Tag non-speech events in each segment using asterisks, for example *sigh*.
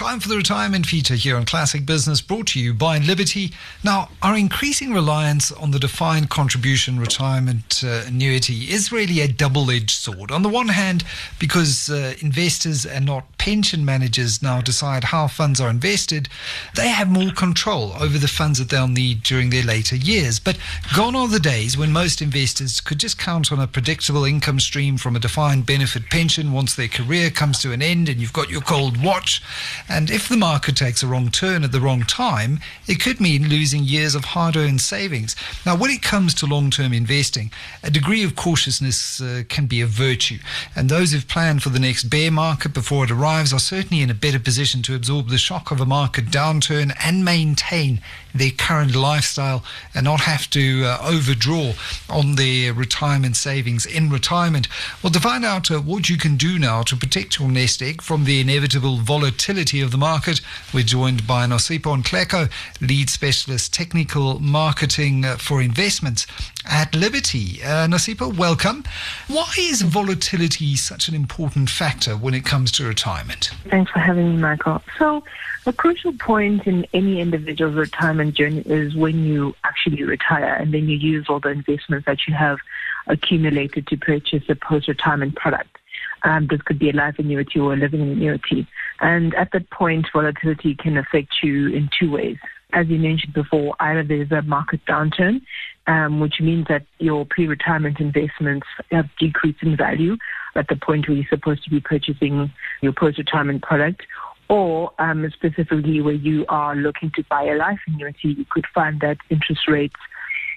Time for the retirement feature here on Classic Business, brought to you by Liberty. Now, our increasing reliance on the defined contribution retirement uh, annuity is really a double edged sword. On the one hand, because uh, investors and not pension managers now decide how funds are invested, they have more control over the funds that they'll need during their later years. But gone are the days when most investors could just count on a predictable income stream from a defined benefit pension once their career comes to an end and you've got your cold watch. And if the market takes a wrong turn at the wrong time, it could mean losing years of hard earned savings. Now, when it comes to long term investing, a degree of cautiousness uh, can be a virtue. And those who've planned for the next bear market before it arrives are certainly in a better position to absorb the shock of a market downturn and maintain their current lifestyle and not have to uh, overdraw on their retirement savings in retirement. Well, to find out uh, what you can do now to protect your nest egg from the inevitable volatility of the market, we're joined by Nosipho Nhleko, lead specialist technical marketing uh, for investments at Liberty. Uh, Nosipho, welcome. Why is volatility such an important factor when it comes to retirement? Thanks for having me, Michael. So, a crucial point in any individual's retirement journey is when you actually retire and then you use all the investments that you have accumulated to purchase a post retirement product. Um, this could be a life annuity or a living annuity. And at that point, volatility can affect you in two ways. As you mentioned before, either there's a market downturn, um, which means that your pre-retirement investments have decreased in value at the point where you're supposed to be purchasing your post-retirement product, or um, specifically where you are looking to buy a life annuity, you could find that interest rates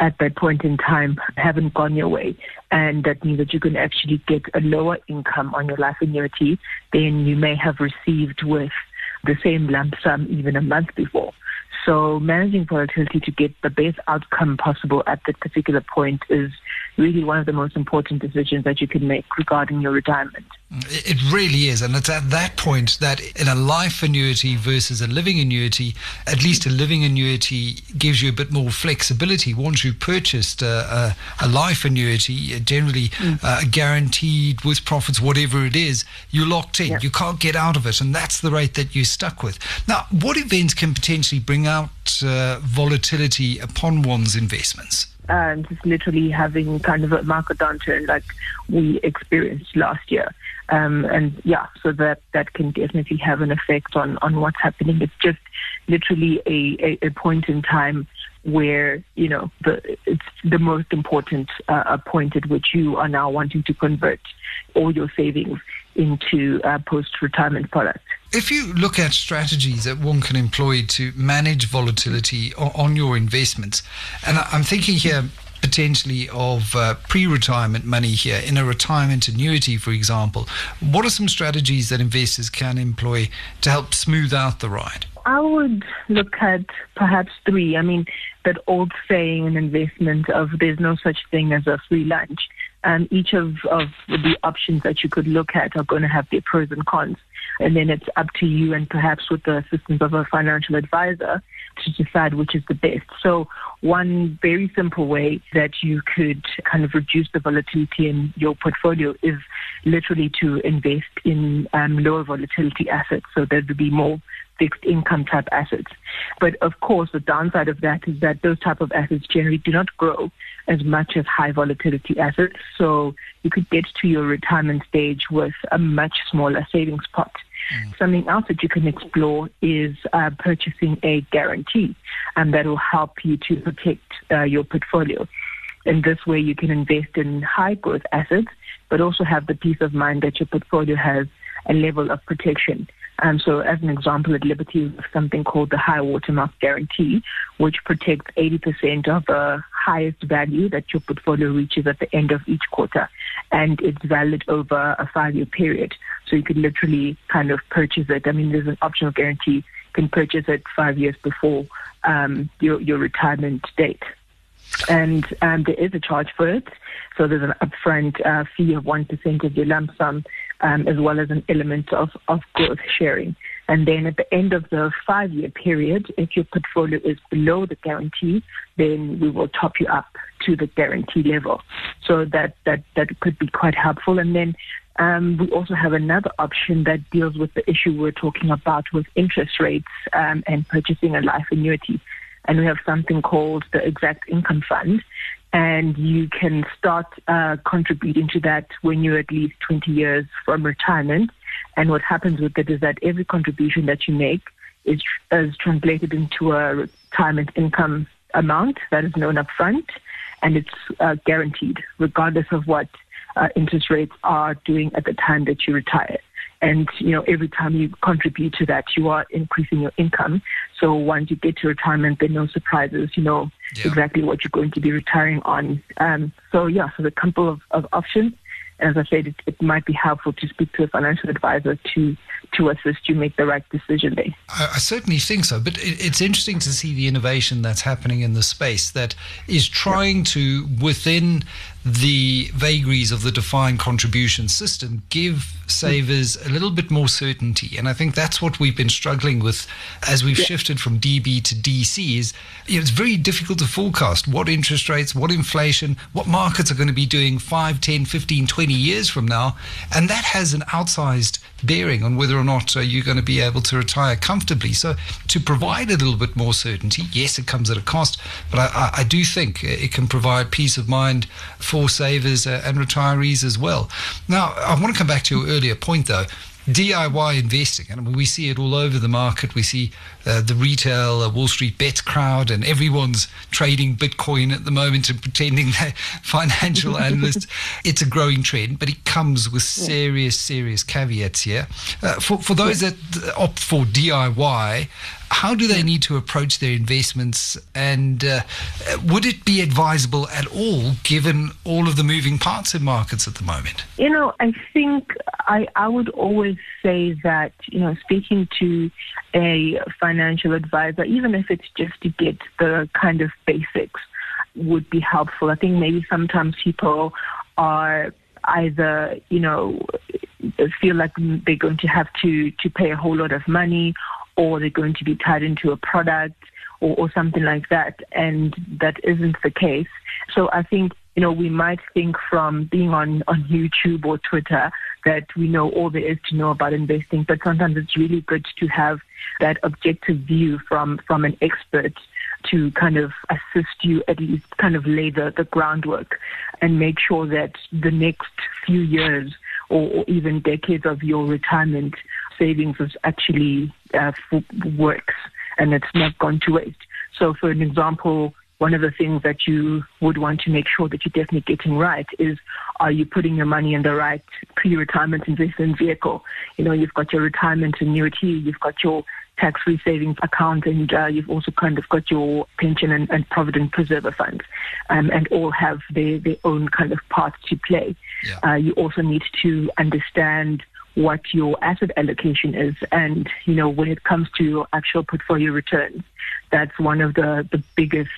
at that point in time haven't gone your way. And that means that you can actually get a lower income on your life annuity than you may have received with the same lump sum even a month before. So managing volatility to get the best outcome possible at that particular point is really one of the most important decisions that you can make regarding your retirement. It really is. And it's at that point that in a life annuity versus a living annuity, at least a living annuity gives you a bit more flexibility. Once you've purchased a, a, a life annuity, uh, generally mm. uh, guaranteed with profits, whatever it is, you're locked in. You can't get out of it. And that's the rate that you're stuck with. Now, what events can potentially bring out uh, volatility upon one's investments? and just literally having kind of a market downturn like we experienced last year. Um, and yeah, so that, that can definitely have an effect on, on what's happening. It's just literally a, a, a point in time where, you know, the, it's the most important uh, point at which you are now wanting to convert all your savings into uh, post-retirement products. If you look at strategies that one can employ to manage volatility on your investments, and I'm thinking here potentially of uh, pre-retirement money here in a retirement annuity, for example, what are some strategies that investors can employ to help smooth out the ride? I would look at perhaps three. I mean, that old saying in investment of there's no such thing as a free lunch. And each of, of the options that you could look at are going to have their pros and cons. And then it's up to you and perhaps with the assistance of a financial advisor to decide which is the best. So one very simple way that you could kind of reduce the volatility in your portfolio is literally to invest in um, lower volatility assets. So there would be more fixed income type assets. But of course, the downside of that is that those type of assets generally do not grow as much as high volatility assets. So you could get to your retirement stage with a much smaller savings pot. Mm. Something else that you can explore is uh, purchasing a guarantee, and that will help you to protect uh, your portfolio. In this way, you can invest in high growth assets, but also have the peace of mind that your portfolio has a level of protection. Um, so, as an example, at Liberty, we have something called the high watermark guarantee, which protects 80% of the highest value that your portfolio reaches at the end of each quarter. And it's valid over a five year period. So, you could literally kind of purchase it. I mean, there's an optional guarantee. You can purchase it five years before um, your, your retirement date and um, there is a charge for it. So there's an upfront uh, fee of 1% of your lump sum, um, as well as an element of, of growth sharing. And then at the end of the five year period, if your portfolio is below the guarantee, then we will top you up to the guarantee level. So that, that, that could be quite helpful. And then um, we also have another option that deals with the issue we're talking about with interest rates um, and purchasing a life annuity. And we have something called the Exact Income Fund. And you can start uh, contributing to that when you're at least 20 years from retirement. And what happens with it is that every contribution that you make is, is translated into a retirement income amount that is known upfront, and it's uh, guaranteed, regardless of what uh, interest rates are doing at the time that you retire. And, you know, every time you contribute to that, you are increasing your income. So once you get to retirement, there are no surprises. You know yeah. exactly what you're going to be retiring on. Um, so, yeah, so the couple of, of options. As I said, it, it might be helpful to speak to a financial advisor to to assist you make the right decision there. I, I certainly think so, but it, it's interesting to see the innovation that's happening in the space that is trying to, within the vagaries of the defined contribution system give savers a little bit more certainty. And i think that's what we've been struggling with as we've yeah. shifted from db to dc is you know, it's very difficult to forecast what interest rates what inflation what markets are going to be doing 5 10 15 20 years from now. And that has an outsized bearing on whether or not uh, you're going to be able to retire comfortably. So to provide a little bit more certainty yes it comes at a cost but i, I, I do think it can provide peace of mind for savers uh, and retirees as well. Now, I want to come back to your earlier point, though. DIY investing, and we see it all over the market. We see uh, the retail uh, Wall Street bet crowd, and everyone's trading Bitcoin at the moment and pretending *laughs* they're financial *laughs* analysts. It's a growing trend, but it comes with serious, serious caveats here. Uh, for, for those that opt for DIY, how do they need to approach their investments? And uh, would it be advisable at all, given all of the moving parts in markets at the moment? You know, I think I, I would always say that, you know, speaking to a financial advisor, even if it's just to get the kind of basics, would be helpful. I think maybe sometimes people are either, you know, feel like they're going to have to, to pay a whole lot of money or they're going to be tied into a product or, or something like that. And that isn't the case. So I think, you know, we might think from being on, on YouTube or Twitter that we know all there is to know about investing, but sometimes it's really good to have that objective view from, from an expert to kind of assist you at least kind of lay the, the groundwork and make sure that the next few years or, or even decades of your retirement savings is actually uh, works and it's not gone to waste. So, for an example, one of the things that you would want to make sure that you're definitely getting right is are you putting your money in the right pre-retirement investment vehicle? You know, you've got your retirement annuity, you've got your tax-free savings account, and uh, you've also kind of got your pension and, and provident preserver funds, um, and all have their, their own kind of part to play. Yeah. Uh, you also need to understand what your asset allocation is. And, you know, when it comes to your actual portfolio returns, that's one of the, the biggest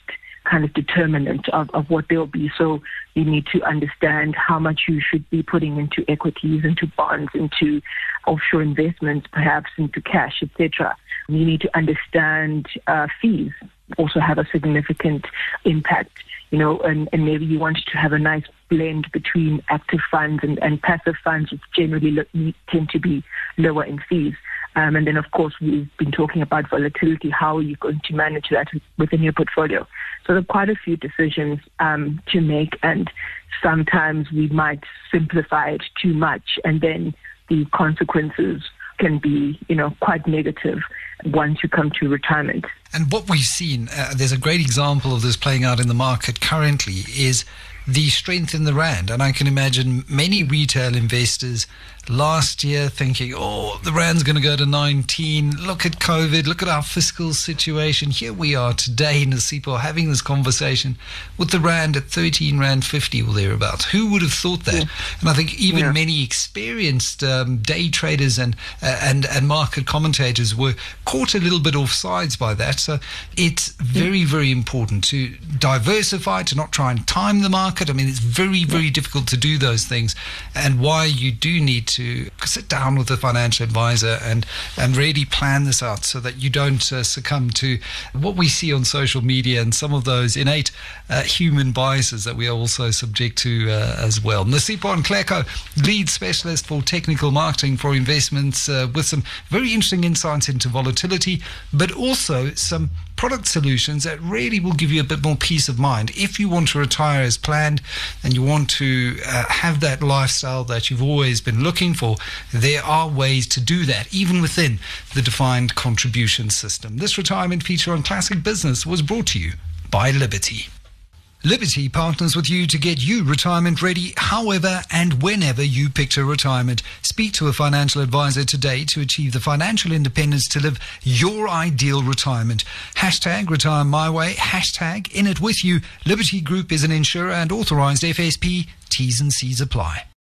kind of determinant of, of what they'll be. So you need to understand how much you should be putting into equities, into bonds, into offshore investments, perhaps into cash, etc. You need to understand uh, fees also have a significant impact you know, and, and maybe you want to have a nice blend between active funds and, and passive funds, which generally lo- tend to be lower in fees. Um, and then, of course, we've been talking about volatility. How are you going to manage that within your portfolio? So there are quite a few decisions um, to make, and sometimes we might simplify it too much, and then the consequences can be, you know, quite negative once you come to retirement. And what we've seen, uh, there's a great example of this playing out in the market currently, is the strength in the rand. And I can imagine many retail investors last year thinking, oh, the rand's going to go to 19. Look at COVID. Look at our fiscal situation. Here we are today, in Nosipho, having this conversation with the rand at 13 rand 50 or thereabouts. Who would have thought that? Yeah. And I think even yeah. many experienced um, day traders and, uh, and, and market commentators were caught a little bit off sides by that. So it's very, very important to diversify, to not try and time the market market. I mean, it's very, very difficult to do those things, and why you do need to sit down with a financial advisor and and really plan this out so that you don't uh, succumb to what we see on social media and some of those innate uh, human biases that we are also subject to uh, as well. Nosipho Nhleko, lead specialist for technical marketing for investments, uh, with some very interesting insights into volatility, but also some product solutions that really will give you a bit more peace of mind. If you want to retire as planned and you want to uh, have that lifestyle that you've always been looking for, there are ways to do that, even within the defined contribution system. This retirement feature on Classic Business was brought to you by Liberty. Liberty partners with you to get you retirement ready however and whenever you picture retirement. Speak to a financial advisor today to achieve the financial independence to live your ideal retirement. Hashtag retire my way. Hashtag in it with you. Liberty Group is an insurer and authorized FSP. T's and C's apply.